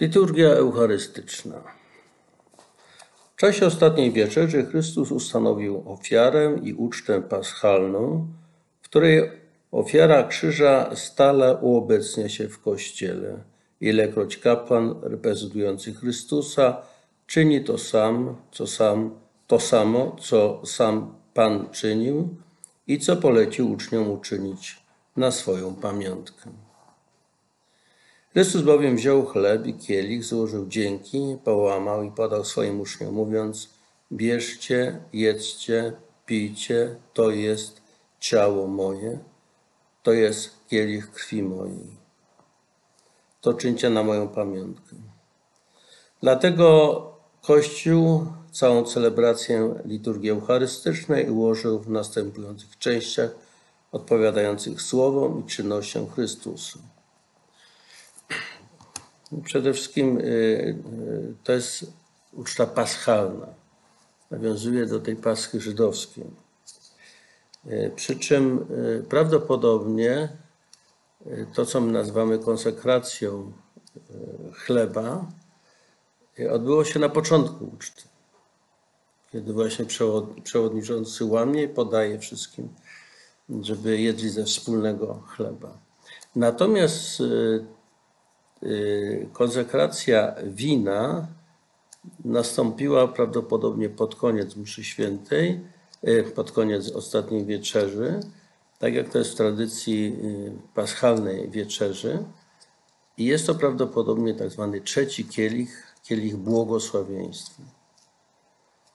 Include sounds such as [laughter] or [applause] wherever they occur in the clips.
Liturgia Eucharystyczna. W czasie ostatniej wieczerzy Chrystus ustanowił ofiarę i ucztę paschalną, w której ofiara krzyża stale uobecnia się w Kościele. Ilekroć kapłan reprezentujący Chrystusa czyni to sam, co sam, to samo, co sam Pan czynił i co polecił uczniom uczynić na swoją pamiątkę. Chrystus bowiem wziął chleb i kielich, złożył dzięki, połamał i podał swoim uczniom, mówiąc: Bierzcie, jedzcie, pijcie, to jest ciało moje, to jest kielich krwi mojej. To czyńcie na moją pamiątkę. Dlatego Kościół całą celebrację liturgii eucharystycznej ułożył w następujących częściach odpowiadających słowom i czynnościom Chrystusa. Przede wszystkim y, y, to jest uczta paschalna. Nawiązuje do tej paschy żydowskiej. Y, przy czym prawdopodobnie to, co my nazywamy konsekracją chleba, odbyło się na początku uczty, kiedy właśnie przewodniczący łamie i podaje wszystkim, żeby jedli ze wspólnego chleba. Natomiast konsekracja wina nastąpiła prawdopodobnie pod koniec mszy świętej, y, pod koniec ostatniej wieczerzy, tak jak to jest w tradycji y, paschalnej wieczerzy. I jest to prawdopodobnie tak zwany trzeci kielich, kielich błogosławieństwa.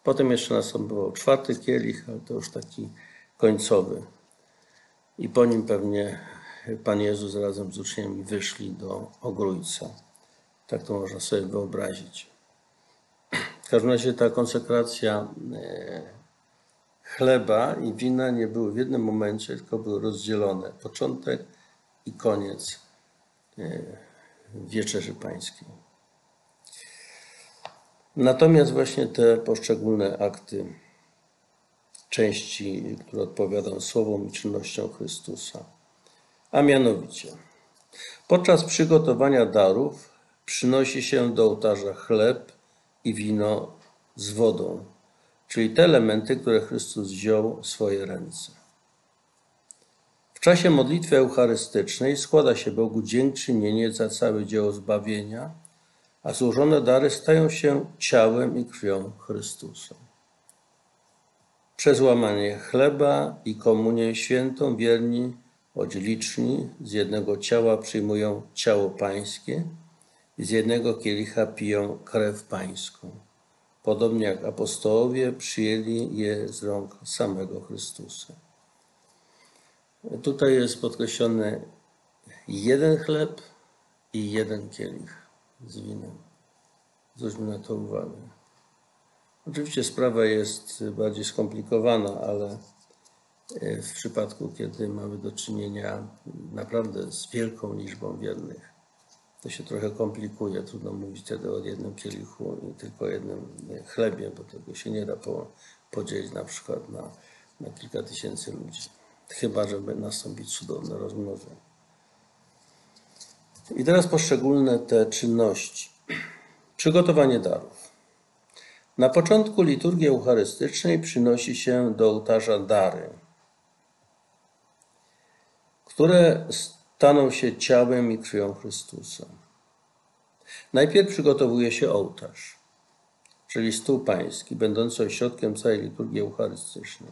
Potem jeszcze następował czwarty kielich, ale to już taki końcowy. I po nim pewnie Pan Jezus razem z uczniami wyszli do ogrójca. Tak to można sobie wyobrazić. W każdym razie ta konsekracja e, chleba i wina nie były w jednym momencie, tylko były rozdzielone. Początek i koniec e, wieczerzy pańskiej. Natomiast właśnie te poszczególne akty, części, które odpowiadają słowom i czynnościom Chrystusa, a mianowicie podczas przygotowania darów przynosi się do ołtarza chleb i wino z wodą, czyli te elementy, które Chrystus wziął w swoje ręce. W czasie modlitwy eucharystycznej składa się Bogu dziękczynienie za całe dzieło zbawienia, a złożone dary stają się ciałem i krwią Chrystusa. Przez łamanie chleba i komunię świętą wierni choć liczni z jednego ciała przyjmują ciało pańskie i z jednego kielicha piją krew pańską, podobnie jak apostołowie przyjęli je z rąk samego Chrystusa. Tutaj jest podkreślony jeden chleb i jeden kielich z winem. Zwróćmy na to uwagę. Oczywiście sprawa jest bardziej skomplikowana, ale w przypadku, kiedy mamy do czynienia naprawdę z wielką liczbą wiernych. To się trochę komplikuje, trudno mówić wtedy o jednym kielichu i tylko jednym chlebie, bo tego się nie da podzielić na przykład na, na kilka tysięcy ludzi. Chyba, żeby nastąpić cudowne rozmnożenie. I teraz poszczególne te czynności. [clears throat] Przygotowanie darów. Na początku liturgii eucharystycznej przynosi się do ołtarza dary które staną się ciałem i krwią Chrystusa. Najpierw przygotowuje się ołtarz, czyli stół pański, będący ośrodkiem całej liturgii eucharystycznej.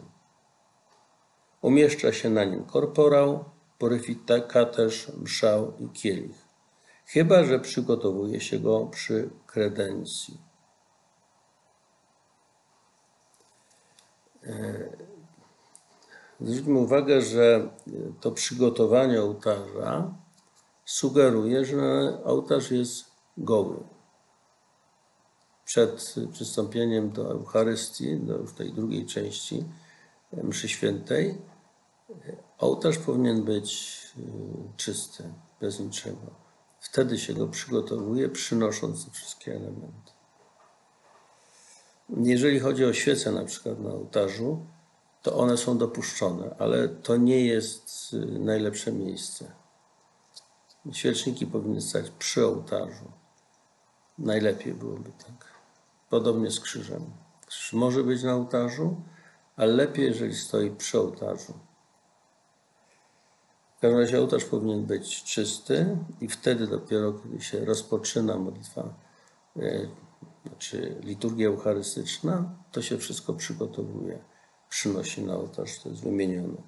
Umieszcza się na nim korporał, poryfikaterz, mszał i kielich, chyba że przygotowuje się go przy kredencji. E, Zwróćmy uwagę, że to przygotowanie ołtarza sugeruje, że ołtarz jest goły. Przed przystąpieniem do Eucharystii, do już tej drugiej części mszy świętej, ołtarz powinien być czysty, bez niczego. Wtedy się go przygotowuje, przynosząc wszystkie elementy. Jeżeli chodzi o świecę na przykład na ołtarzu, to one są dopuszczone, ale to nie jest y, najlepsze miejsce. Świeczniki powinny stać przy ołtarzu. Najlepiej byłoby tak. Podobnie z krzyżem. Krzyż może być na ołtarzu, ale lepiej, jeżeli stoi przy ołtarzu. W każdym razie ołtarz powinien być czysty i wtedy dopiero, kiedy się rozpoczyna modlitwa, e, znaczy liturgia eucharystyczna, to się wszystko przygotowuje, przynosi na ołtarz, to jest wymienione.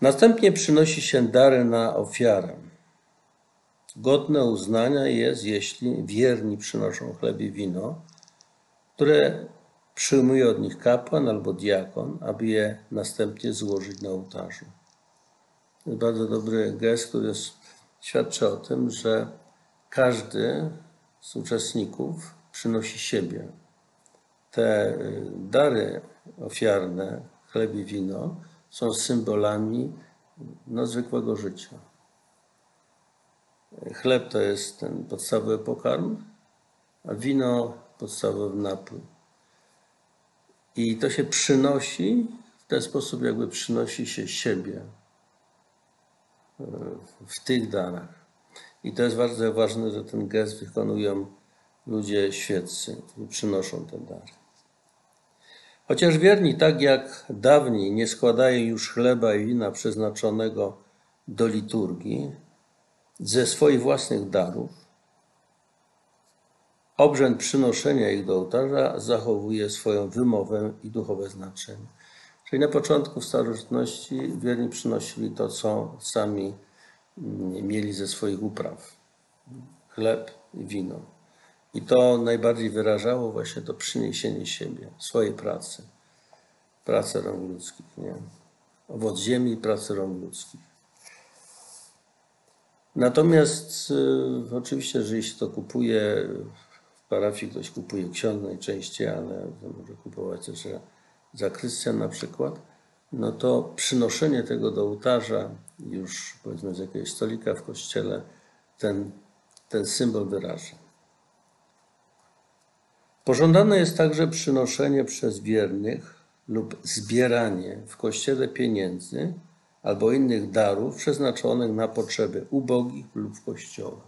Następnie przynosi się dary na ofiarę. Godne uznania jest, jeśli wierni przynoszą chleb i wino, które przyjmuje od nich kapłan albo diakon, aby je następnie złożyć na ołtarzu. To jest bardzo dobry gest, który świadczy o tym, że każdy z uczestników przynosi siebie. Te y, dary ofiarne, chleb i wino, są symbolami no, zwykłego życia. Chleb to jest ten podstawowy pokarm, a wino podstawowy napój. I to się przynosi w ten sposób, jakby przynosi się siebie e, w tych darach. I to jest bardzo ważne, że ten gest wykonują ludzie świeccy, którzy przynoszą te dary. Chociaż wierni, tak jak dawniej, nie składają już chleba i wina przeznaczonego do liturgii ze swoich własnych darów, obrzęd przynoszenia ich do ołtarza zachowuje swoją wymowę i duchowe znaczenie. Czyli na początku starożytności wierni przynosili to, co sami mm, mieli ze swoich upraw. Chleb i wino. I to najbardziej wyrażało właśnie to przyniesienie siebie, swojej pracy, pracę rąk ludzkich, nie? Owoc ziemi i pracy rąk ludzkich. Natomiast y, oczywiście, że jeśli to kupuje w parafii, ktoś kupuje ksiądz najczęściej, ale może kupować też zakrystian na przykład, no to przynoszenie tego do ołtarza już powiedzmy z jakiegoś stolika w kościele ten, ten symbol wyraża. Pożądane jest także przynoszenie przez wiernych lub zbieranie w kościele pieniędzy albo innych darów przeznaczonych na potrzeby ubogich lub kościoła.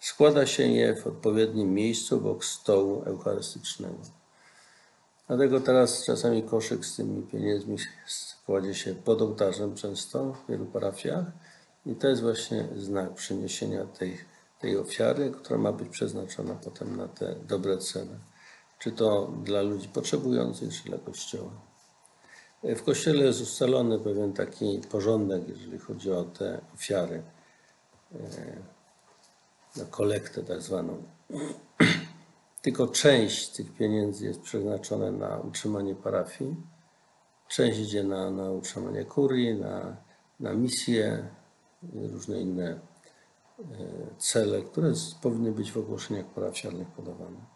Składa się je w odpowiednim miejscu obok stołu eucharystycznego. Dlatego teraz czasami koszyk z tymi pieniędzmi kładzie się pod ołtarzem często w wielu parafiach i to jest właśnie znak przyniesienia tej tej ofiary, która ma być przeznaczona potem na te dobre cele. Czy to dla ludzi potrzebujących, czy dla Kościoła. W Kościele jest ustalony pewien taki porządek, jeżeli chodzi o te ofiary, e, na kolektę tak zwaną. [clears throat] Tylko część tych pieniędzy jest przeznaczona na utrzymanie parafii, część idzie na, na utrzymanie kurii, na, na misje różne inne cele, które powinny być w ogłoszeniach parafialnych podawane.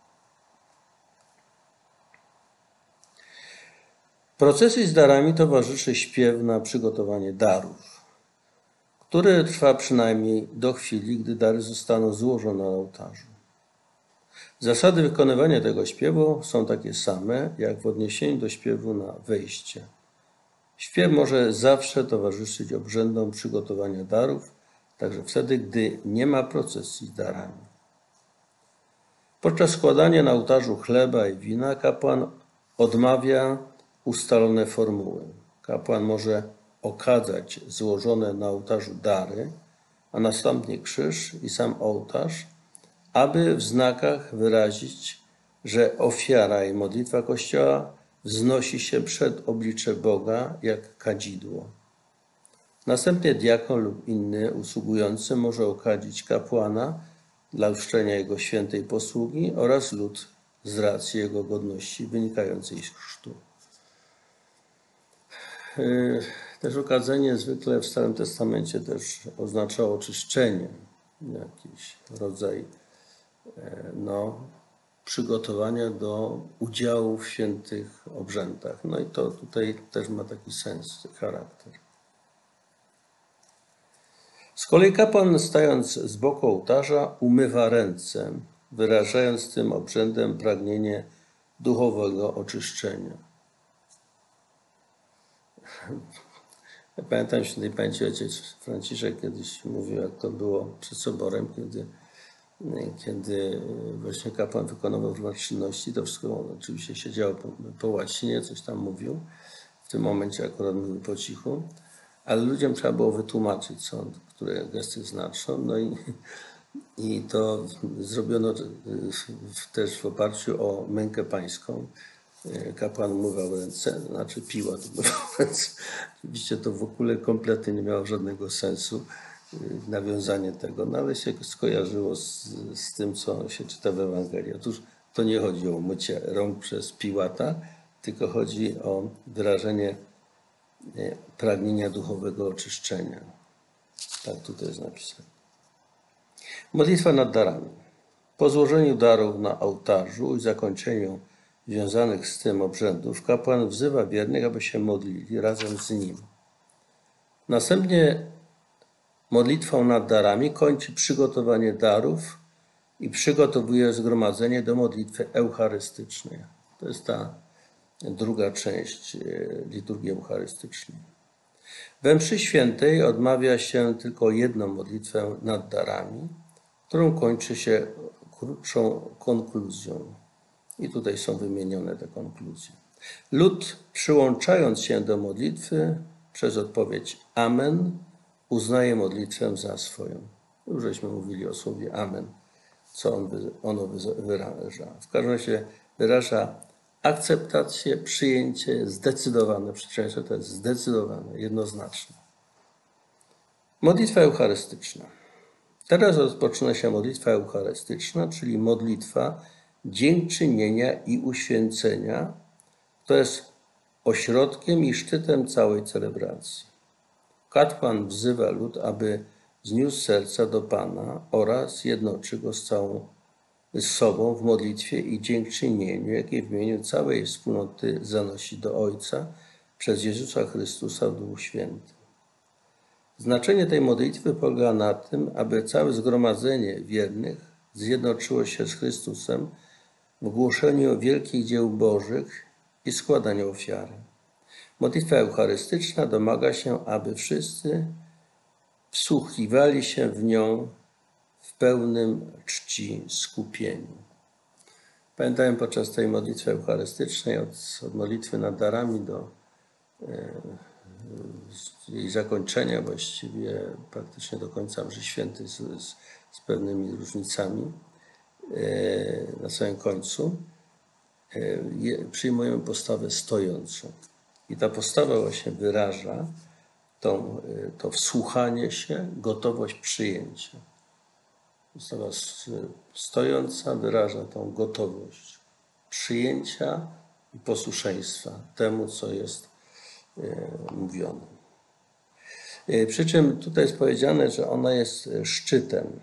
Procesji z darami towarzyszy śpiew na przygotowanie darów, który trwa przynajmniej do chwili, gdy dary zostaną złożone na ołtarzu. Zasady wykonywania tego śpiewu są takie same, jak w odniesieniu do śpiewu na wejście. Śpiew może zawsze towarzyszyć obrzędom przygotowania darów, także wtedy, gdy nie ma procesji z darami. Podczas składania na ołtarzu chleba i wina kapłan odmawia ustalone formuły. Kapłan może okazać złożone na ołtarzu dary, a następnie krzyż i sam ołtarz, aby w znakach wyrazić, że ofiara i modlitwa Kościoła wznosi się przed oblicze Boga jak kadzidło. Następnie diakon lub inny usługujący może okadzić kapłana dla uczczenia jego świętej posługi oraz lud z racji jego godności wynikającej z chrztu. Yy, też okadzenie zwykle w Starym Testamencie też oznaczało oczyszczenie, jakiś rodzaj e, no, przygotowania do udziału w świętych obrzędach. No i to tutaj też ma taki sens, charakter. Z kolei kapłan, stając z boku ołtarza, umywa ręce, wyrażając tym obrzędem pragnienie duchowego oczyszczenia. Ja pamiętam świętej pamięci ojciec Franciszek kiedyś mówił, jak to było przed soborem, kiedy, kiedy właśnie kapłan wykonywał różne czynności, to wszystko oczywiście się działo po, po łacinie, coś tam mówił. W tym momencie akurat mówił po cichu, ale ludziom trzeba było wytłumaczyć, on, które gesty znaczą. No i, i to zrobiono w- też w oparciu o mękę pańską. Kapłan umywał ręce, znaczy piła była [laughs] ręce. Oczywiście to w ogóle kompletnie nie miało żadnego sensu y, nawiązanie tego, no ale się skojarzyło z, z tym, co się czyta w Ewangelii. Otóż to nie chodzi o mycie rąk przez Piłata, tylko chodzi o wyrażenie e, pragnienia duchowego oczyszczenia. Tak tutaj jest napisane. Modlitwa nad darami. Po złożeniu darów na ołtarzu i zakończeniu związanych z tym obrzędów, kapłan wzywa wiernych, aby się modlili razem z nim. Następnie modlitwą nad darami kończy przygotowanie darów i przygotowuje zgromadzenie do modlitwy eucharystycznej. To jest ta druga część e, liturgii eucharystycznej. We mszy świętej odmawia się tylko jedną modlitwę nad darami, którą kończy się krótszą konkluzją. I tutaj są wymienione te konkluzje. Lud, przyłączając się do modlitwy przez odpowiedź Amen, uznaje modlitwę za swoją. Już żeśmy mówili o słowie Amen, co ono wy- wyraża. W każdym razie wyraża akceptację, przyjęcie zdecydowane, często to jest zdecydowane, jednoznaczne. Modlitwa eucharystyczna. Teraz rozpoczyna się modlitwa eucharystyczna, czyli modlitwa dziękczynienia i uświęcenia, to jest ośrodkiem i szczytem całej celebracji. Kapłan wzywa lud, aby zniósł serca do Pana oraz jednoczy go z całą z sobą w modlitwie i dziękczynieniu, jakie w imieniu całej wspólnoty zanosi do Ojca przez Jezusa Chrystusa w Duchu Świętym. Znaczenie tej modlitwy polega na tym, aby całe zgromadzenie wiernych zjednoczyło się z Chrystusem w głoszeniu wielkich dzieł Bożych i składaniu ofiary. Modlitwa eucharystyczna domaga się, aby wszyscy wsłuchiwali się w nią pełnym czci skupieniu. Pamiętałem podczas tej modlitwy eucharystycznej, od, od modlitwy nad darami do jej zakończenia, właściwie praktycznie do końca mszy świętej z, z, z pewnymi różnicami e, na samym końcu, e, je, przyjmujemy postawę stojącą. I ta postawa właśnie wyraża tą, e, to wsłuchanie się, gotowość przyjęcia. S- stojąca wyraża tą gotowość przyjęcia i posłuszeństwa temu, co jest e, mówione. E, Przy czym tutaj jest powiedziane, że ona jest e, szczytem.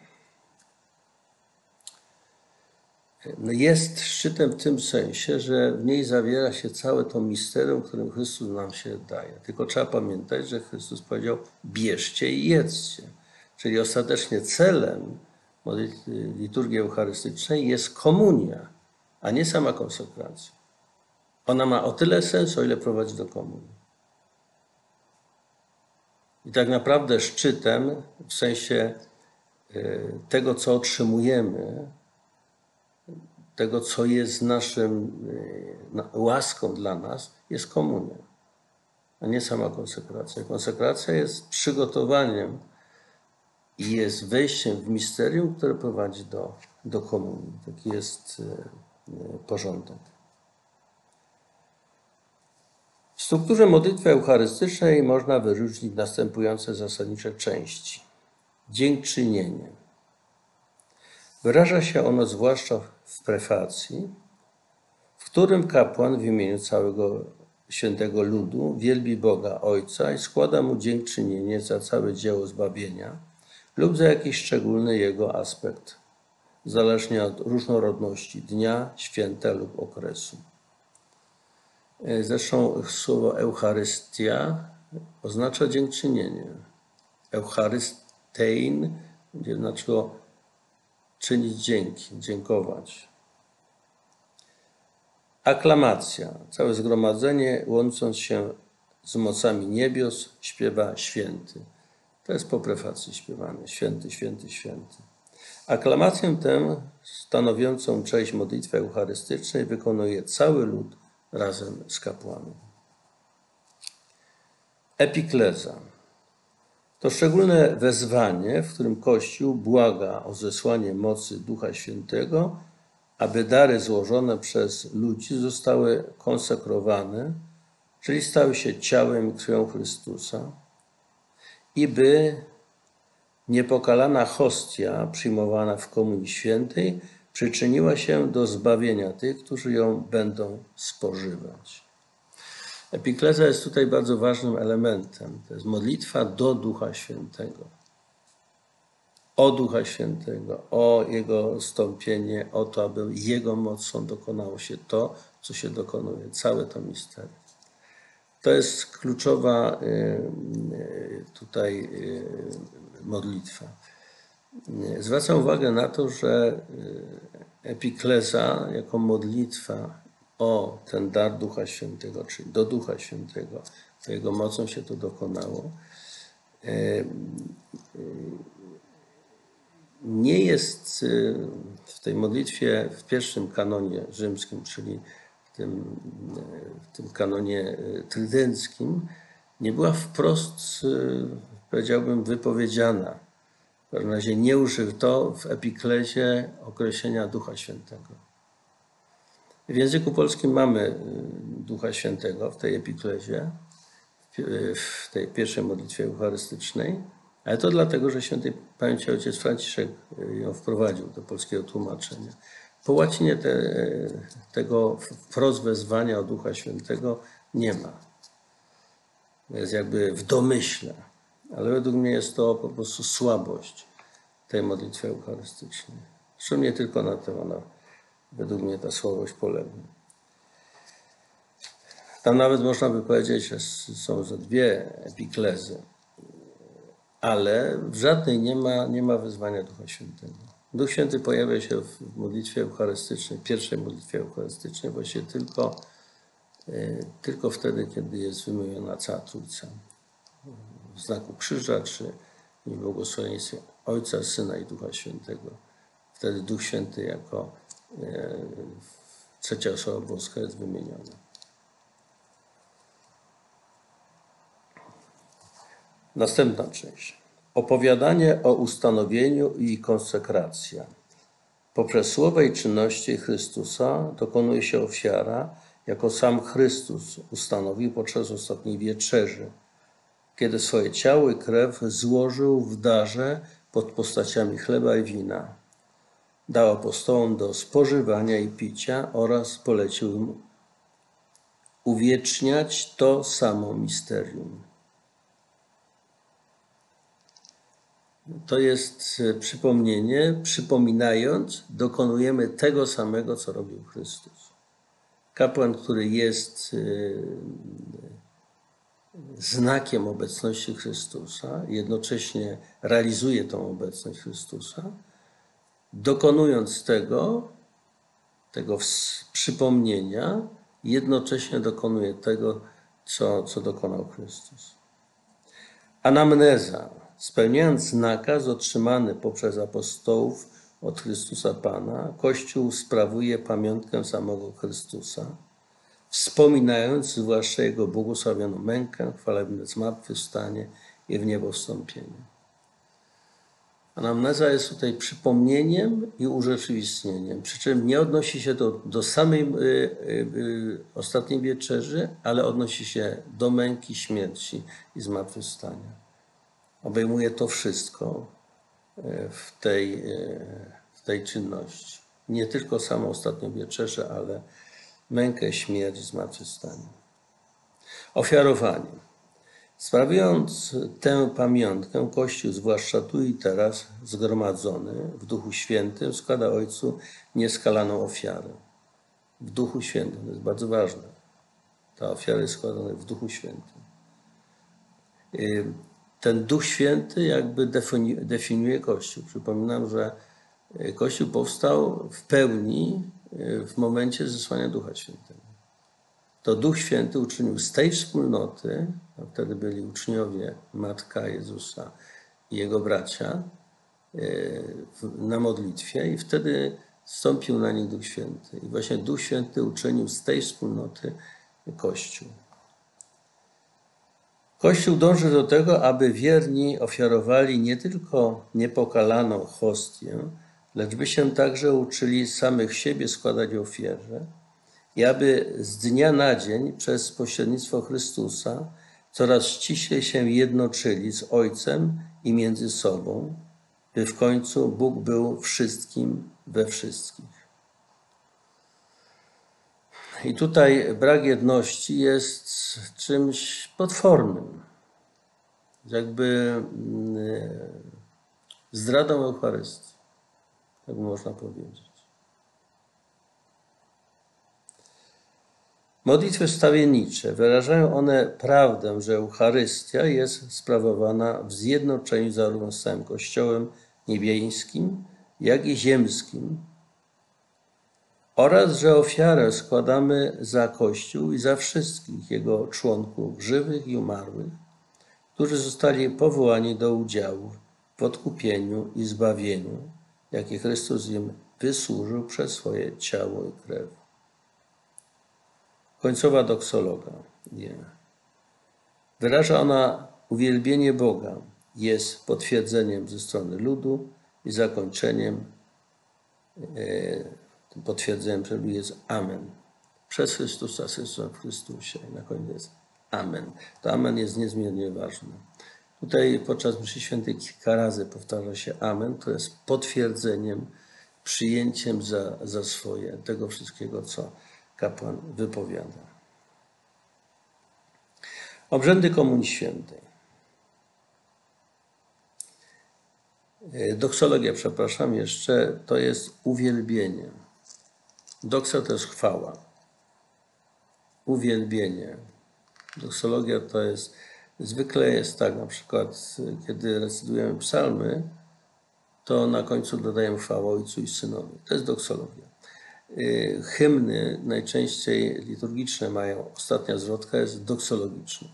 No Jest szczytem w tym sensie, że w niej zawiera się całe to misterium, którym Chrystus nam się daje. Tylko trzeba pamiętać, że Chrystus powiedział: bierzcie i jedzcie. Czyli ostatecznie celem liturgii eucharystycznej jest komunia, a nie sama konsekracja. Ona ma o tyle sens, o ile prowadzi do komunii. I tak naprawdę szczytem, w sensie y, tego, co otrzymujemy, tego, co jest naszym na- łaską dla nas, jest komunia, a nie sama konsekracja. Konsekracja jest przygotowaniem i jest wejściem w misterium, które prowadzi do, do komunii. Taki jest y, y, porządek. W strukturze modlitwy eucharystycznej można wyróżnić następujące zasadnicze części. Dziękczynienie. Wyraża się ono zwłaszcza w prefacji, w którym kapłan w imieniu całego świętego ludu wielbi Boga Ojca i składa mu dziękczynienie za całe dzieło zbawienia lub za jakiś szczególny jego aspekt, zależnie od różnorodności dnia, święta lub okresu. E, Zresztą słowo Eucharystia oznacza dziękczynienie. Eucharystein znaczyło czynić dzięki, dziękować. Aklamacja. Całe zgromadzenie łącząc się z mocami niebios śpiewa święty. To jest po prefacji śpiewane. Święty, święty, święty. Aklamację tę, stanowiącą część modlitwy eucharystycznej, wykonuje cały lud razem z kapłanem. Epikleza to szczególne wezwanie, w którym Kościół błaga o zesłanie mocy Ducha Świętego, aby dary złożone przez ludzi zostały konsekrowane, czyli stały się ciałem i krwią Chrystusa, i by niepokalana hostia przyjmowana w Komunii Świętej przyczyniła się do zbawienia tych, którzy ją będą spożywać. Epikleza jest tutaj bardzo ważnym elementem. To jest modlitwa do Ducha Świętego. O Ducha Świętego, o Jego stąpienie, o to, aby Jego mocą dokonało się to, co się dokonuje, całe to misterium. To jest kluczowa y, y, tutaj y, modlitwa. Zwracam uwagę na to, że epikleza jako modlitwa o ten dar Ducha Świętego, czyli do Ducha Świętego, to Jego mocą się to dokonało, nie jest w tej modlitwie w pierwszym kanonie rzymskim, czyli tym, w tym kanonie trydenckim, nie była wprost, powiedziałbym, wypowiedziana. W każdym razie nie użyto w epiklezie określenia Ducha Świętego. W języku polskim mamy y, Ducha Świętego w tej epiklezie, w tej pierwszej modlitwie eucharystycznej, ale to dlatego, że świętej pamięci ojciec Franciszek ją wprowadził do polskiego tłumaczenia. Po łacinie te, tego wprost wezwania o Ducha Świętego nie ma. Jest jakby w domyśle, ale według mnie jest to po prostu słabość tej modlitwy eucharystycznej. Zresztą nie tylko na tym ona według mnie ta słabość polega. Tam nawet można by powiedzieć, że są za dwie epiklezy, ale w żadnej nie ma, nie ma wezwania Ducha Świętego. Duch Święty pojawia się w modlitwie eucharystycznej, pierwszej modlitwie eucharystycznej, właściwie tylko, e, tylko wtedy, kiedy jest wymieniona cała Trójca. W znaku krzyża, czy w błogosławieństwie Ojca, Syna i Ducha Świętego. Wtedy Duch Święty jako E, trzecia osoba boska jest wymieniona. Następna część. Opowiadanie o ustanowieniu i konsekracja. Poprzez słowa i czynności Chrystusa dokonuje się ofiara, jako sam Chrystus ustanowił podczas ostatniej wieczerzy, kiedy swoje ciało i krew złożył w darze pod postaciami chleba i wina dał apostołom do spożywania i picia oraz polecił im uwieczniać to samo misterium. To jest e, przypomnienie, przypominając, dokonujemy tego samego, co robił Chrystus. Kapłan, który jest e, znakiem obecności Chrystusa, jednocześnie realizuje tą obecność Chrystusa, dokonując tego, tego przypomnienia, jednocześnie dokonuje tego, co, co dokonał Chrystus. Anamneza, spełniając nakaz otrzymany poprzez apostołów od Chrystusa Pana, Kościół sprawuje pamiątkę samego Chrystusa, wspominając zwłaszcza Jego błogosławioną mękę, chwalebne zmartwychwstanie i w niebo wstąpienie. Anamneza jest tutaj przypomnieniem i urzeczywistnieniem, przy czym nie odnosi się do, do samej y, y, y, ostatniej wieczerzy, ale odnosi się do męki, śmierci i zmartwychwstania. Obejmuje to wszystko y, w tej, y, w tej czynności. Nie tylko samą ostatnią wieczerzę, ale mękę, śmierć zmartwychwstanie. Ofiarowanie. Sprawiając tę pamiątkę, Kościół, zwłaszcza tu i teraz, zgromadzony w Duchu Świętym, składa Ojcu nieskalaną ofiarę. W Duchu Świętym, to jest bardzo ważne. Ta ofiara jest składana w Duchu Świętym. Ten Duch Święty jakby definiuje Kościół. Przypominam, że y, Kościół powstał w pełni y, w momencie zesłania Ducha Świętego. to Duch Święty uczynił z tej wspólnoty, a wtedy byli uczniowie, Matka Jezusa i jego bracia, e, na modlitwie i wtedy stąpił na nich Duch Święty. I właśnie Duch Święty uczynił z tej wspólnoty Kościół. Kościół dąży do tego, aby wierni ofiarowali nie tylko niepokalaną hostię, lecz by się także uczyli samych siebie składać ofierze i aby z dnia na dzień przez pośrednictwo Chrystusa coraz ściślej się jednoczyli z Ojcem i między sobą, by w końcu Bóg był wszystkim we wszystkich. I tutaj brak jedności jest czymś potwornym. Jakby mm, zdradą Eucharystii, tak można powiedzieć. Modlitwy wstawiennicze wyrażają one prawdę, że Eucharystia jest sprawowana w zjednoczeniu zarówno z całym Kościołem niebieskim, jak i ziemskim, oraz że ofiarę składamy za Kościół i za wszystkich jego członków, żywych i umarłych, którzy zostali powołani do udziału w odkupieniu i zbawieniu, jakie Chrystus im wysłużył przez swoje ciało i krew. Końcowa doksologa. Nie. Wyraża ona uwielbienie Boga, jest potwierdzeniem ze strony ludu i zakończeniem tym potwierdzeniem przed jest Amen. Przez Chrystusa, Chrystusem w Chrystusie. I na koniec Amen. To Amen jest niezmiernie ważne. Tutaj podczas mszy świętej kilka razy powtarza się Amen, to jest potwierdzeniem, przyjęciem za, za swoje tego wszystkiego, co kapłan wypowiada. Obrzędy Komunii Świętej. Doksologia, przepraszam, jeszcze to jest uwielbienie. Doksa jest chwała. Uwielbienie. Doksologia to jest, zwykle jest tak, na przykład, kiedy recytujemy psalmy, to na końcu dodajemy chwałę Ojcu i Synowi. To jest doksologia. Y, Hymny najczęściej liturgiczne mają, ostatnia zwrotka jest doksologiczna.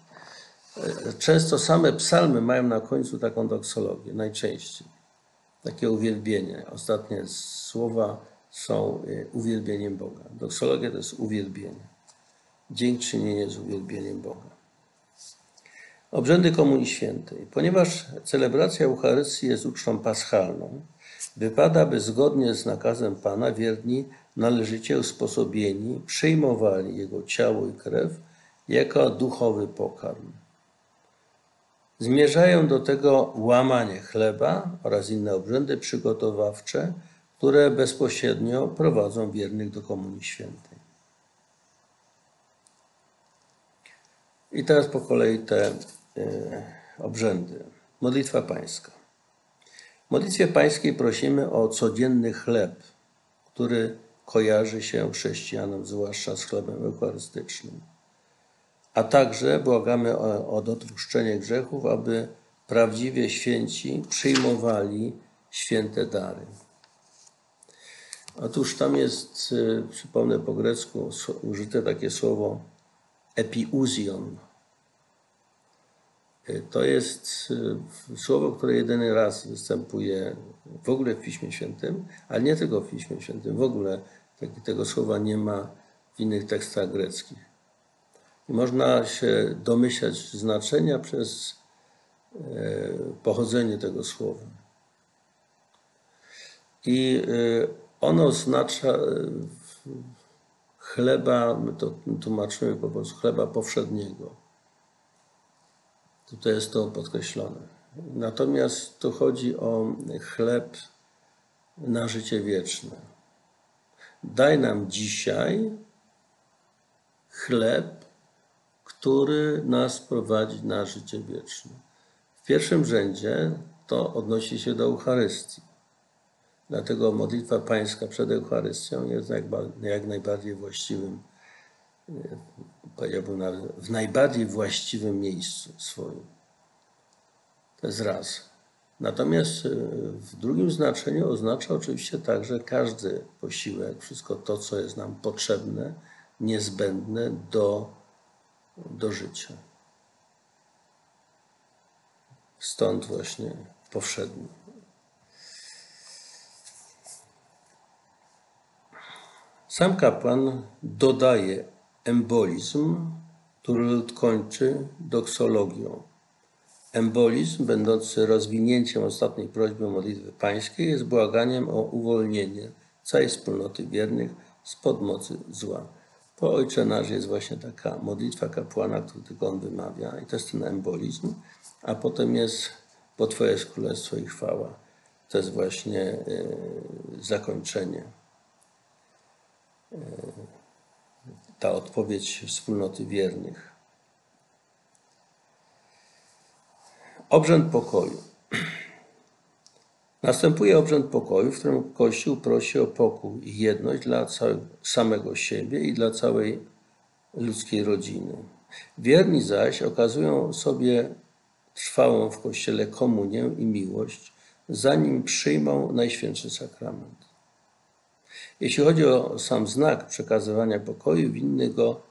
Y, Często same psalmy mają na końcu taką doksologię, najczęściej. Takie uwielbienie. Ostatnie słowa są y, uwielbieniem Boga. Doksologia to jest uwielbienie. Dziękczynienie z uwielbieniem Boga. Obrzędy Komunii Świętej. Ponieważ celebracja Eucharystii jest ucztą paschalną, wypada, by zgodnie z nakazem Pana wierni należycie usposobieni przyjmowali Jego ciało i krew jako duchowy pokarm. Zmierzają do tego łamanie chleba oraz inne obrzędy przygotowawcze, które bezpośrednio prowadzą wiernych do Komunii Świętej. I teraz po kolei te e, obrzędy. Modlitwa Pańska. W modlitwie Pańskiej prosimy o codzienny chleb, który kojarzy się chrześcijanom, zwłaszcza z chlebem eucharystycznym. A także błagamy o, o grzechów, aby prawdziwie święci przyjmowali święte dary. Otóż tam jest, y, przypomnę po grecku, użyte takie słowo epiuzion. Y, To jest y, słowo, które jedyny raz występuje w ogóle w Piśmie Świętym, ale nie tylko w Piśmie Świętym. W ogóle tego słowa nie ma w innych tekstach greckich. I można się domyślać znaczenia przez e, pochodzenie tego słowa. I e, ono oznacza e, chleba, my to tłumaczymy po polsku, chleba powszedniego. Tutaj jest to podkreślone. Natomiast tu chodzi o chleb na życie wieczne. Daj nam dzisiaj chleb, który nas prowadzi na życie wieczne. W pierwszym rzędzie to odnosi się do Eucharystii. Dlatego modlitwa pańska przed Eucharystią jest jak, jak najbardziej właściwym, e, powiedziałbym nawet, w najbardziej właściwym miejscu swoim. To jest raz. Natomiast e, w drugim znaczeniu oznacza oczywiście także każdy posiłek, wszystko to, co jest nam potrzebne niezbędne do, do życia. Stąd właśnie powszedni. Sam kapłan dodaje embolizm, który kończy doksologią. Embolizm, będący rozwinięciem ostatniej prośby modlitwy pańskiej, jest błaganiem o uwolnienie całej wspólnoty wiernych spod mocy zła. Po Ojcze Nasz jest właśnie taka modlitwa kapłana, którą tylko on wymawia i to jest ten embolizm, a potem jest bo Twoje jest królestwo i chwała. To jest właśnie e, zakończenie. Ta odpowiedź wspólnoty wiernych. Obrzęd pokoju. [clears throat] Następuje obrzęd pokoju, w którym Kościół prosi o pokój i jedność dla samego siebie i dla całej ludzkiej rodziny. Wierni zaś okazują sobie trwałą w Kościele komunię i miłość, zanim przyjmą Najświętszy Sakrament. Jeśli chodzi o sam znak przekazywania pokoju, winny go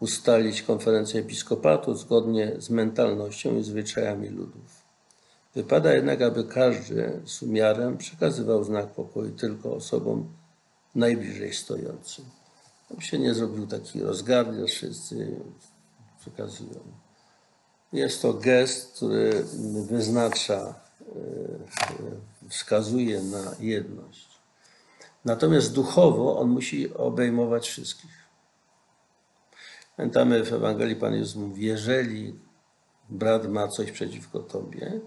ustalić konferencja episkopatu zgodnie z mentalnością i zwyczajami ludów. Wypada jednak, aby każdy z umiarem przekazywał znak pokoju tylko osobom najbliżej stojącym. Aby się nie zrobił taki rozgardiasz, wszyscy przekazują. Jest to gest, który wyznacza, e, wskazuje na jedność. Natomiast duchowo on musi obejmować wszystkich. Pamiętamy w Ewangelii Pan Jezus mówi, jeżeli brat ma coś przeciwko tobie,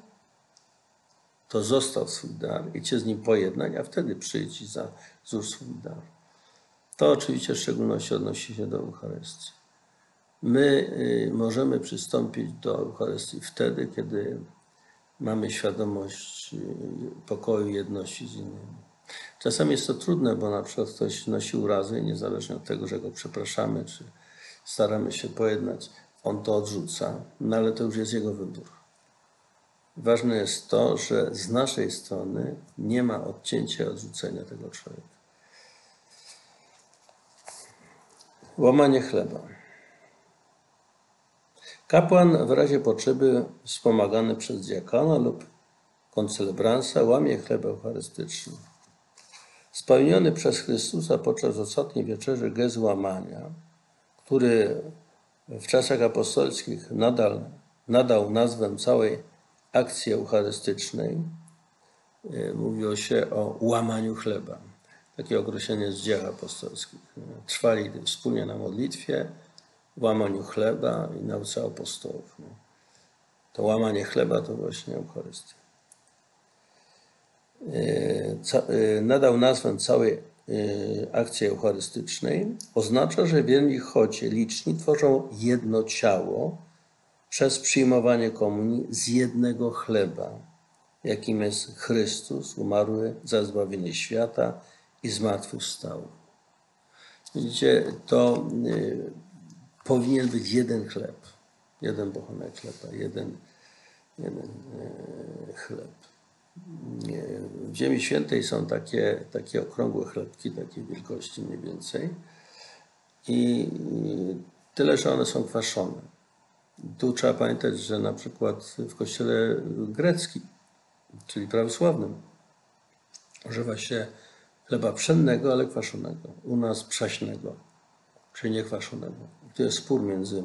to zostaw swój dar i cię z nim pojednać, a wtedy przyjdź i za, złóż swój dar. To oczywiście w szczególności odnosi się do Eucharystii. My y, możemy przystąpić do Eucharystii wtedy, kiedy mamy świadomość y, pokoju, jedności z innymi. Czasami jest to trudne, bo na przykład ktoś nosi urazy i niezależnie od tego, że go przepraszamy, czy staramy się pojednać, on to odrzuca, no ale to już jest jego wybór. Ważne jest to, że z naszej strony nie ma odcięcia odrzucenia tego człowieka. Łamanie chleba. Kapłan w razie potrzeby wspomagany przez diakona lub koncelebransa łamie chleb eucharystyczny. Spełniony przez Chrystusa podczas ostatniej wieczerzy gest łamania, który w czasach apostolskich nadal, nadał nazwę całej akcji eucharystycznej, e, mówiło się o łamaniu chleba. Takie określenie z dzieł apostolskich. Trwali wspólnie na modlitwie, łamaniu chleba i nauce apostołów. To łamanie chleba to właśnie Eucharystia. E, e, nadał nazwę całej e, akcji eucharystycznej, oznacza, że wierni chocie liczni tworzą jedno ciało przez przyjmowanie komunii z jednego chleba, jakim jest Chrystus, umarły za zbawienie świata i zmartwychwstał. Widzicie, to powinien być jeden chleb, jeden bochenek chleba, jeden, jeden chleb. W Ziemi Świętej są takie, takie okrągłe chlebki, takiej wielkości mniej więcej. I tyle, że one są kwaszone. Tu trzeba pamiętać, że na przykład w kościele greckim, czyli prawosławnym, używa się chleba pszennego, ale kwaszonego. U nas przaśnego, czyli niekwaszonego. To jest spór między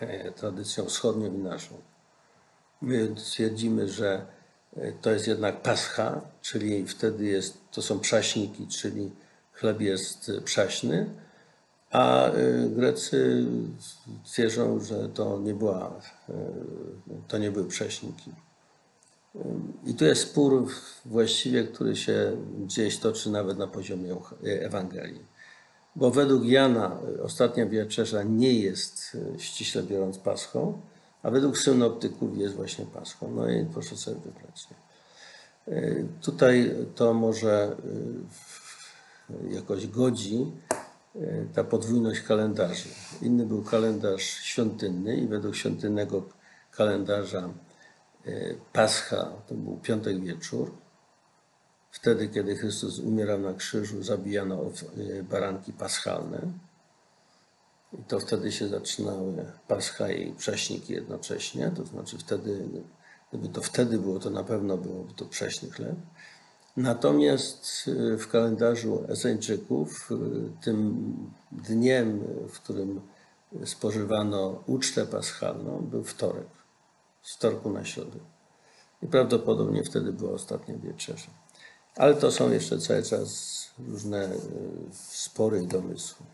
e, tradycją wschodnią i naszą. My twierdzimy, że to jest jednak pascha, czyli wtedy jest, to są przaśniki, czyli chleb jest przaśny, a y, Grecy twierdzą, że to nie, była, y, to nie były prześniki. I tu jest spór właściwie, który się gdzieś toczy nawet na poziomie Ewangelii. Bo według Jana ostatnia wieczerza nie jest ściśle biorąc paschą, a według synoptyków jest właśnie Paschą. No i proszę sobie wybrać. Nie? Tutaj to może y, jakoś godzi y, ta podwójność kalendarzy. Inny był kalendarz świątynny i według świątynnego kalendarza Pascha to był piątek wieczór. wtedy, kiedy Chrystus umierał na krzyżu, zabijano baranki paschalne. I to wtedy się zaczynały Pascha i prześniki jednocześnie. To znaczy wtedy, gdyby to wtedy było, to na pewno byłoby to prześny chleb. Natomiast y, w kalendarzu Eseńczyków y, tym dniem, w którym spożywano ucztę paschalną, był wtorek. Z wtorku na środę. I prawdopodobnie wtedy była ostatnia wieczerza. Ale to są jeszcze cały czas różne y, spory i domysły.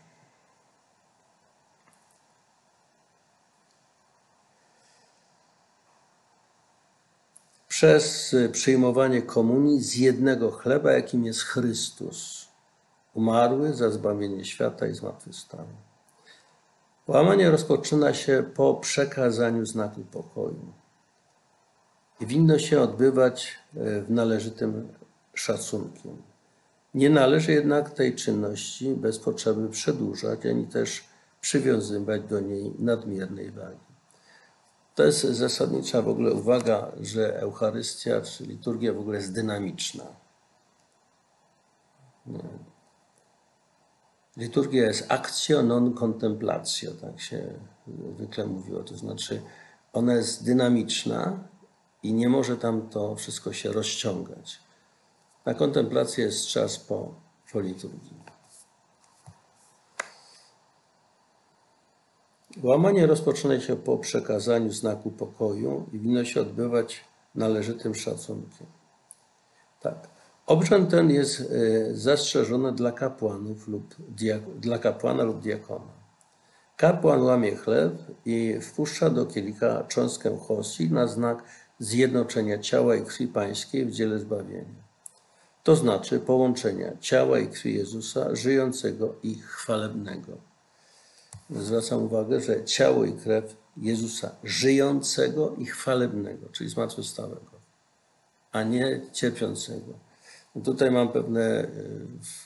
Przez przyjmowanie komunii z jednego chleba, jakim jest Chrystus, umarły za zbawienie świata i zmartwychwstał. Łamanie rozpoczyna się po przekazaniu znaku pokoju. I winno się odbywać e, w należytym szacunkiem. Nie należy jednak tej czynności bez potrzeby przedłużać, ani też przywiązywać do niej nadmiernej wagi. To jest zasadnicza w ogóle uwaga, że Eucharystia czy liturgia w ogóle jest dynamiczna. Liturgia jest actio non contemplatio, tak się zwykle mówiło. To znaczy, ona jest dynamiczna i nie może tam to wszystko się rozciągać. Na kontemplację jest czas po, po liturgii. Łamanie rozpoczyna się po przekazaniu znaku pokoju i winno się odbywać należytym szacunkiem. Tak. Obrzęd ten jest e, zastrzeżony dla kapłanów lub dla kapłana lub diakona. Kapłan łamie chleb i wpuszcza do kielicha cząstkę hostii na znak zjednoczenia ciała i krwi pańskiej w dziele zbawienia. To znaczy połączenia ciała i krwi Jezusa żyjącego i chwalebnego. Zwracam uwagę, że ciało i krew Jezusa żyjącego i chwalebnego, czyli zmartwychwstałego, a nie cierpiącego. Tutaj mam pewne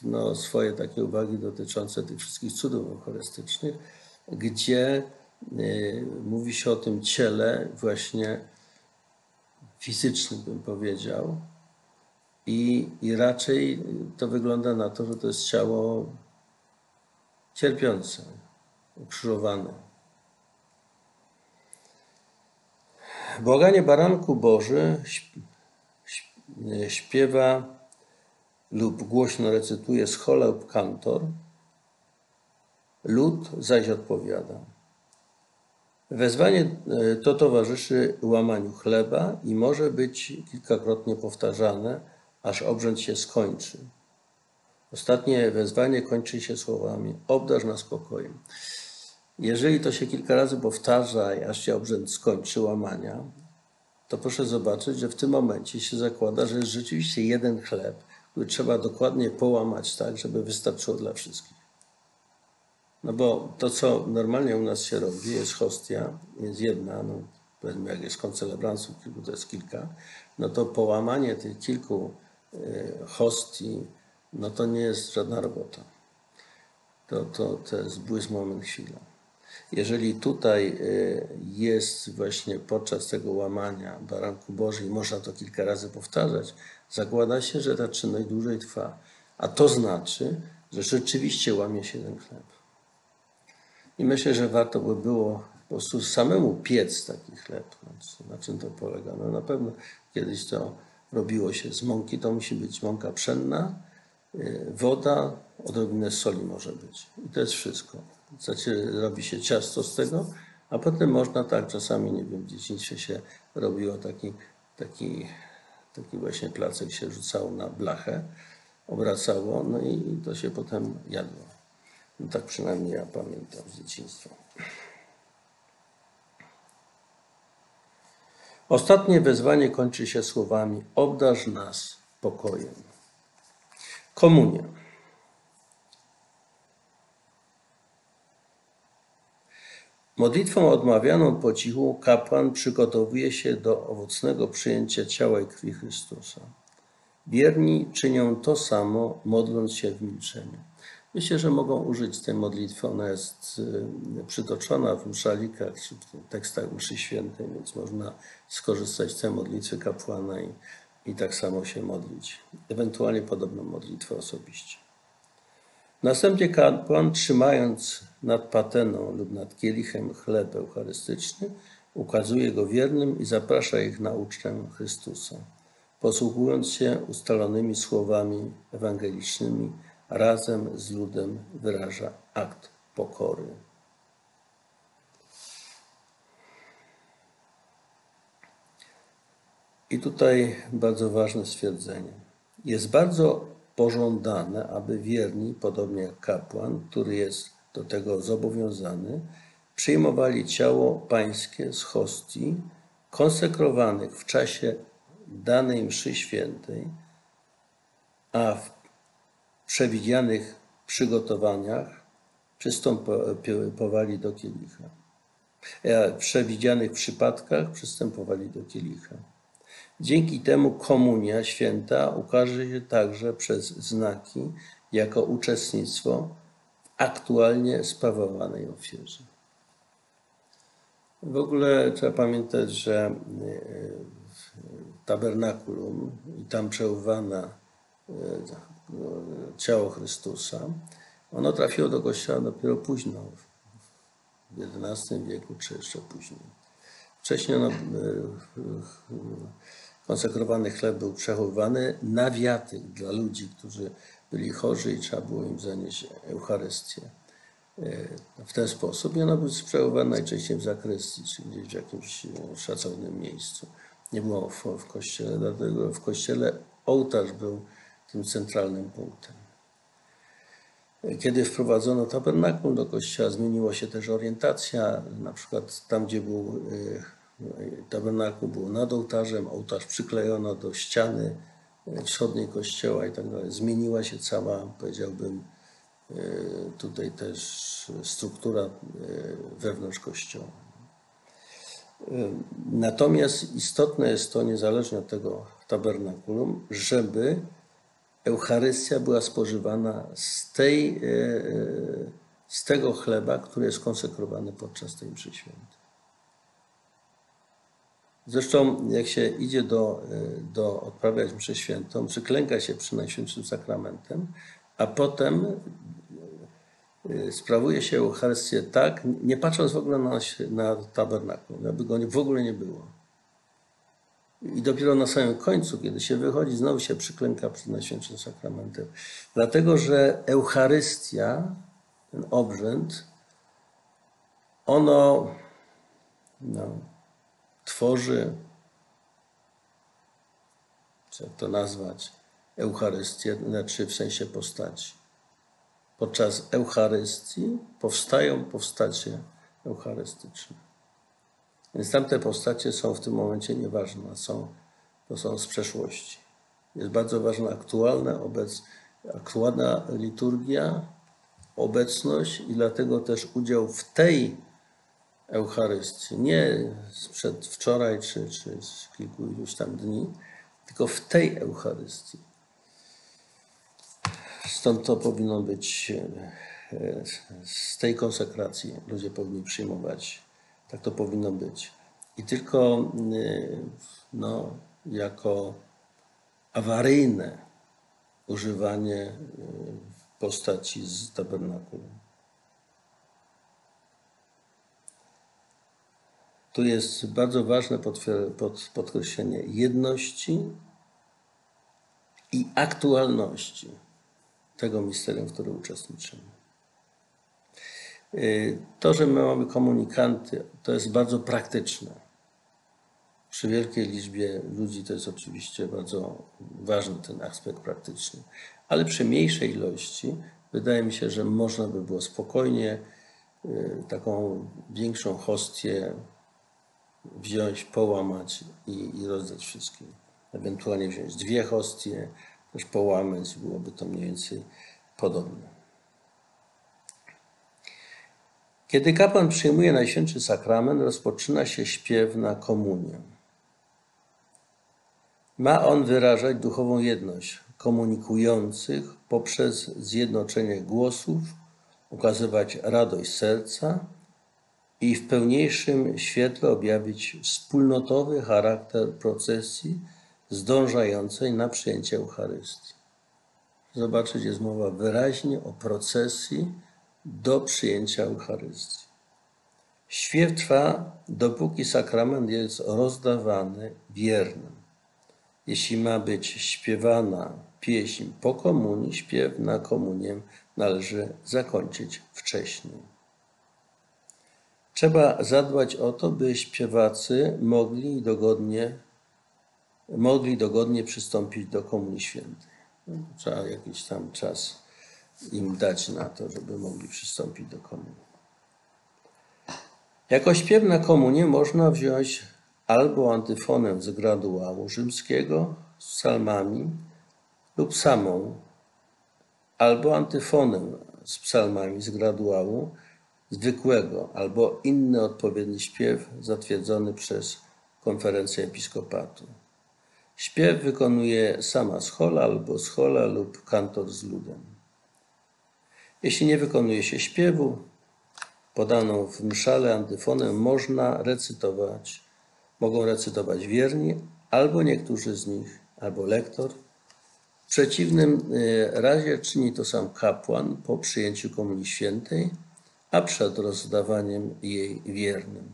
no, swoje takie uwagi dotyczące tych wszystkich cudów eucharystycznych, gdzie y, mówi się o tym ciele właśnie fizycznym, bym powiedział. I, I raczej to wygląda na to, że to jest ciało cierpiące, ukrzyżowane. Błaganie baranku Boży śpiewa lub głośno recytuje schola lub kantor, lud zaś odpowiada. Wezwanie e, to towarzyszy łamaniu chleba i może być kilkakrotnie powtarzane, aż obrzęd się skończy. Ostatnie wezwanie kończy się słowami: Obdarz nas spokojem. Jeżeli to się kilka razy powtarza, aż się obrzęd skończy łamania, to proszę zobaczyć, że w tym momencie się zakłada, że jest rzeczywiście jeden chleb, który trzeba dokładnie połamać tak, żeby wystarczyło dla wszystkich. No bo to, co normalnie u nas się robi, jest hostia, jest jedna, no powiedzmy jak jest koncelebransów kilku, to jest kilka, no to połamanie tych kilku e, hostii, no to nie jest żadna robota. To, to, to jest błysk moment, chwila. Jeżeli tutaj e, jest właśnie podczas tego łamania baranku Bożej, można to kilka razy powtarzać, zakłada się, że ta czynność dłużej trwa. A to znaczy, że rzeczywiście łamie się ten chleb. I myślę, że warto by było po prostu samemu piec taki chleb. Na czym to polega? No na pewno kiedyś to robiło się z mąki, to musi być mąka pszenna, y, woda, odrobinę soli może być. I to jest wszystko. Znaczy robi się ciasto z tego, a potem można tak, czasami, nie wiem, w dzieciństwie się robiło taki, taki, taki właśnie placek się rzucało na blachę, obracało, no i to się potem jadło. No tak przynajmniej ja pamiętam z dzieciństwa. Ostatnie wezwanie kończy się słowami: Obdarz nas pokojem. Komunia. Modlitwą odmawianą po cichu kapłan przygotowuje się do owocnego przyjęcia ciała i krwi Chrystusa. Wierni czynią to samo, modląc się w milczeniu. Myślę, że mogą użyć tej modlitwy. Ona jest y, przytoczona w mszalikach, w tekstach mszy świętej, więc można skorzystać z tej modlitwy kapłana i, i tak samo się modlić, ewentualnie podobną modlitwę osobiście. Następnie kapłan, trzymając nad pateną lub nad kielichem chleb eucharystyczny, ukazuje go wiernym i zaprasza ich na ucztę Chrystusa, posługując się ustalonymi słowami ewangelicznymi, razem z ludem wyraża akt pokory. I tutaj bardzo ważne stwierdzenie. Jest bardzo pożądane, aby wierni, podobnie jak kapłan, który jest do tego zobowiązany, przyjmowali ciało pańskie z hostii, konsekrowanych w czasie danej mszy świętej, a w przewidzianych przygotowaniach przystępowali do kielicha. W przewidzianych przypadkach przystępowali do kielicha. Dzięki temu komunia święta ukaże się także przez znaki jako uczestnictwo w aktualnie sprawowanej ofierze. W ogóle trzeba pamiętać, że e, tabernakulum i tam przechowywana e, ciało Chrystusa, ono trafiło do kościoła dopiero późno, w XI wieku czy jeszcze później. Wcześniej ono, e, konsekrowany chleb był przechowywany na wiatyk dla ludzi, którzy byli chorzy i trzeba było im zanieść Eucharystię. E, w ten sposób i ona była sprawowana najczęściej w zakrystii, czy gdzieś w jakimś e, szacownym miejscu. Nie było w, w kościele, dlatego w kościele ołtarz był tym centralnym punktem. E, kiedy wprowadzono tabernakulum do kościoła, zmieniła się też orientacja. Na przykład tam, gdzie był tabernakulum, było nad ołtarzem, ołtarz przyklejono do ściany wschodniej kościoła i tak dalej. Zmieniła się cała, powiedziałbym, E, tutaj też struktura e, wewnątrz Kościoła. E, natomiast istotne jest to, niezależnie od tego tabernakulum, żeby Eucharystia była spożywana z, tej, z tego chleba, który jest konsekrowany podczas tej mszy świętej. Zresztą, jak się idzie do, do odprawiać mszę świętą, przyklęka się przy Najświętszym Sakramentem, a potem y, sprawuje się Eucharystię tak, nie patrząc w ogóle na, na tabernakulum, aby go w ogóle nie było. I dopiero na samym końcu, kiedy się wychodzi, znowu się przyklęka przed Najświętszym Sakramentem. Dlatego, że Eucharystia, ten obrzęd, ono no, tworzy, jak to nazwać, Eucharystię, znaczy w sensie postaci. Podczas Eucharystii powstają postacie eucharystyczne. Więc tamte postacie są w tym momencie nieważne, są, to są z przeszłości. Jest bardzo ważna aktualna, obec, aktualna liturgia, obecność i dlatego też udział w tej Eucharystii, nie sprzed wczoraj czy, czy z kilku iluś tam dni, tylko w tej Eucharystii. Stąd to powinno być e, z tej konsekracji ludzie powinni przyjmować. Tak to powinno być. I tylko e, no, jako awaryjne używanie e, postaci z tabernakulum. Tu jest bardzo ważne podkreślenie jedności i aktualności tego misterium, w którym uczestniczymy. Y, to, że my mamy komunikanty, to jest bardzo praktyczne. Przy wielkiej liczbie ludzi to jest oczywiście bardzo ważny ten aspekt praktyczny, ale przy mniejszej ilości wydaje mi się, że można by było spokojnie y, taką większą hostię wziąć, połamać i, i rozdać wszystkim. Ewentualnie wziąć dwie hostie, też połamać, byłoby to mniej więcej podobne. Kiedy kapłan przyjmuje Najświętszy Sakrament, rozpoczyna się śpiew na komunię. Ma on wyrażać duchową jedność komunikujących poprzez zjednoczenie głosów, ukazywać radość serca i w pełniejszym świetle objawić wspólnotowy charakter procesji zdążającej na przyjęcie Eucharystii. Zobaczyć, jest mowa wyraźnie o procesji do przyjęcia Eucharystii. Śpiew trwa, dopóki sakrament jest rozdawany wiernym. Jeśli ma być śpiewana pieśń po komunii, śpiew na komunię należy zakończyć wcześniej. Trzeba zadbać o to, by śpiewacy mogli dogodnie, mogli dogodnie przystąpić do Komunii Świętej. Trzeba jakiś tam czas im dać na to, żeby mogli przystąpić do komunii. Jako śpiew na komunię można wziąć albo antyfonę z graduału rzymskiego z psalmami lub samą, albo antyfonę z psalmami z graduału zwykłego, albo inny odpowiedni śpiew zatwierdzony przez konferencję episkopatu. Śpiew wykonuje sama schola albo schola lub kantor z ludem. Jeśli nie wykonuje się śpiewu, podaną w mszale antyfonę można recytować, mogą recytować wierni, albo niektórzy z nich, albo lektor. W przeciwnym y, razie czyni to sam kapłan po przyjęciu Komunii Świętej, a przed rozdawaniem jej wiernym.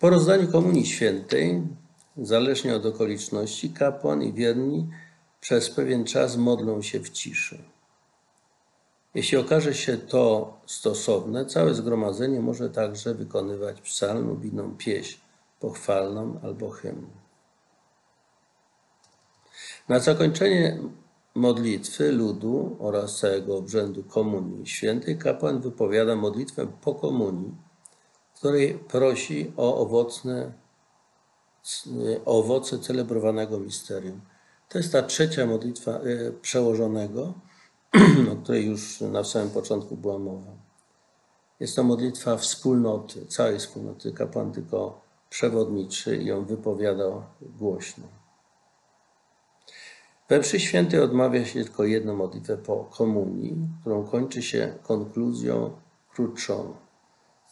Po rozdaniu Komunii Świętej, zależnie od okoliczności, kapłan i wierni przez pewien czas modlą się w ciszy. Jeśli okaże się to stosowne, całe zgromadzenie może także wykonywać psalm lub inną pieśń pochwalną albo hymn. Na zakończenie modlitwy ludu oraz całego obrzędu Komunii Świętej kapłan wypowiada modlitwę po komunii, w której prosi o owocne, o owoce celebrowanego misterium. To jest ta trzecia modlitwa e, przełożonego, [clears throat] o której już na samym początku była mowa. Jest to modlitwa wspólnoty, całej wspólnoty. Kapłan tylko przewodniczy i ją wypowiadał głośno. We mszy świętej odmawia się tylko jedną modlitwę po komunii, którą kończy się konkluzją krótszą.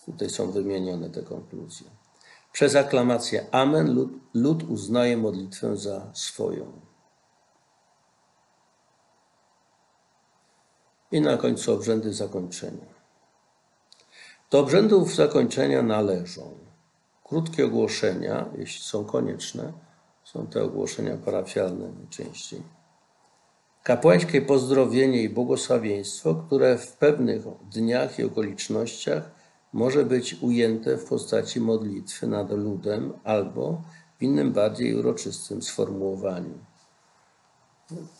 Tutaj są wymienione te konkluzje. Przez aklamację Amen lud, lud uznaje modlitwę za swoją. I na końcu obrzędy zakończenia. Do obrzędów zakończenia należą krótkie ogłoszenia, jeśli są konieczne, są te ogłoszenia parafialne najczęściej. Kapłańskie pozdrowienie i błogosławieństwo, które w pewnych dniach i okolicznościach może być ujęte w postaci modlitwy nad ludem albo w innym bardziej uroczystym sformułowaniu.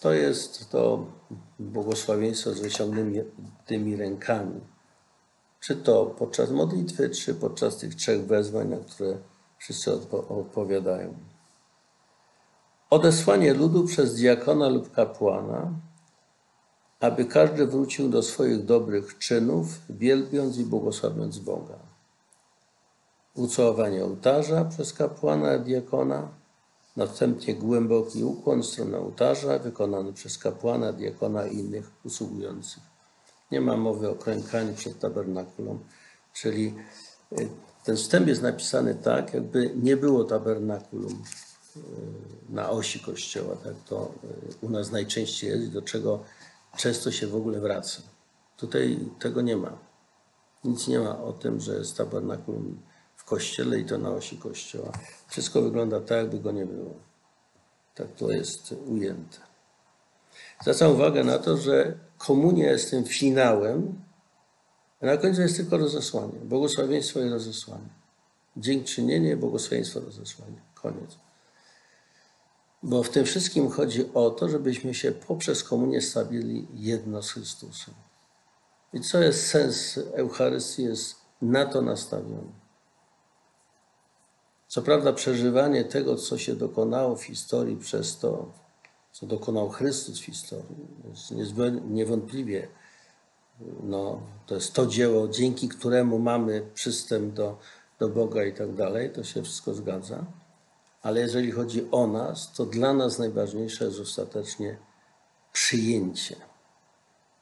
To jest to błogosławieństwo z wyciągniętymi rękami. Czy to podczas modlitwy, czy podczas tych trzech wezwań, na które wszyscy odpowiadają. Odesłanie ludu przez diakona lub kapłana, aby każdy wrócił do swoich dobrych czynów, wielbiąc i błogosławiąc Boga. Ucałowanie ołtarza przez kapłana i diakona, następnie głęboki ukłon w stronę ołtarza wykonany przez kapłana, diakona i innych usługujących. Nie ma mowy o krękaniu przed tabernakulum, czyli y, ten wstęp jest napisany tak, jakby nie było tabernakulum na osi kościoła. Tak to y, u nas najczęściej jest, do czego często się w ogóle wraca. Tutaj tego nie ma. Nic nie ma o tym, że jest tabernakulum w kościele i to na osi kościoła. Wszystko wygląda tak, jakby go nie było. Tak to jest ujęte. Zwracam uwagę na to, że komunia jest tym finałem, a na końcu jest tylko rozesłanie. Błogosławieństwo i rozesłanie. Dziękczynienie, błogosławieństwo, rozesłanie. Koniec. Bo w tym wszystkim chodzi o to, żebyśmy się poprzez komunię stawili jedno z Chrystusem. I co jest sens Eucharystii, jest na to nastawiony. Co prawda, przeżywanie tego, co się dokonało w historii przez to, co dokonał Chrystus w historii, jest niewątpliwie no, to jest to dzieło, dzięki któremu mamy przystęp do, do Boga i tak dalej, to się wszystko zgadza ale jeżeli chodzi o nas, to dla nas najważniejsze jest ostatecznie przyjęcie.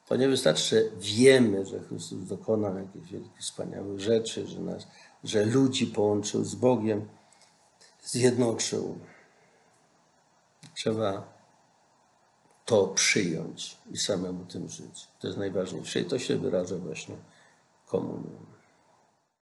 To nie wystarczy, wiemy, że Chrystus dokonał jakichś wielkich, wspaniałych rzeczy, że, nas, że ludzi połączył z Bogiem, zjednoczył. Trzeba to przyjąć i samemu tym żyć. To jest najważniejsze i to się wyraża właśnie komunią.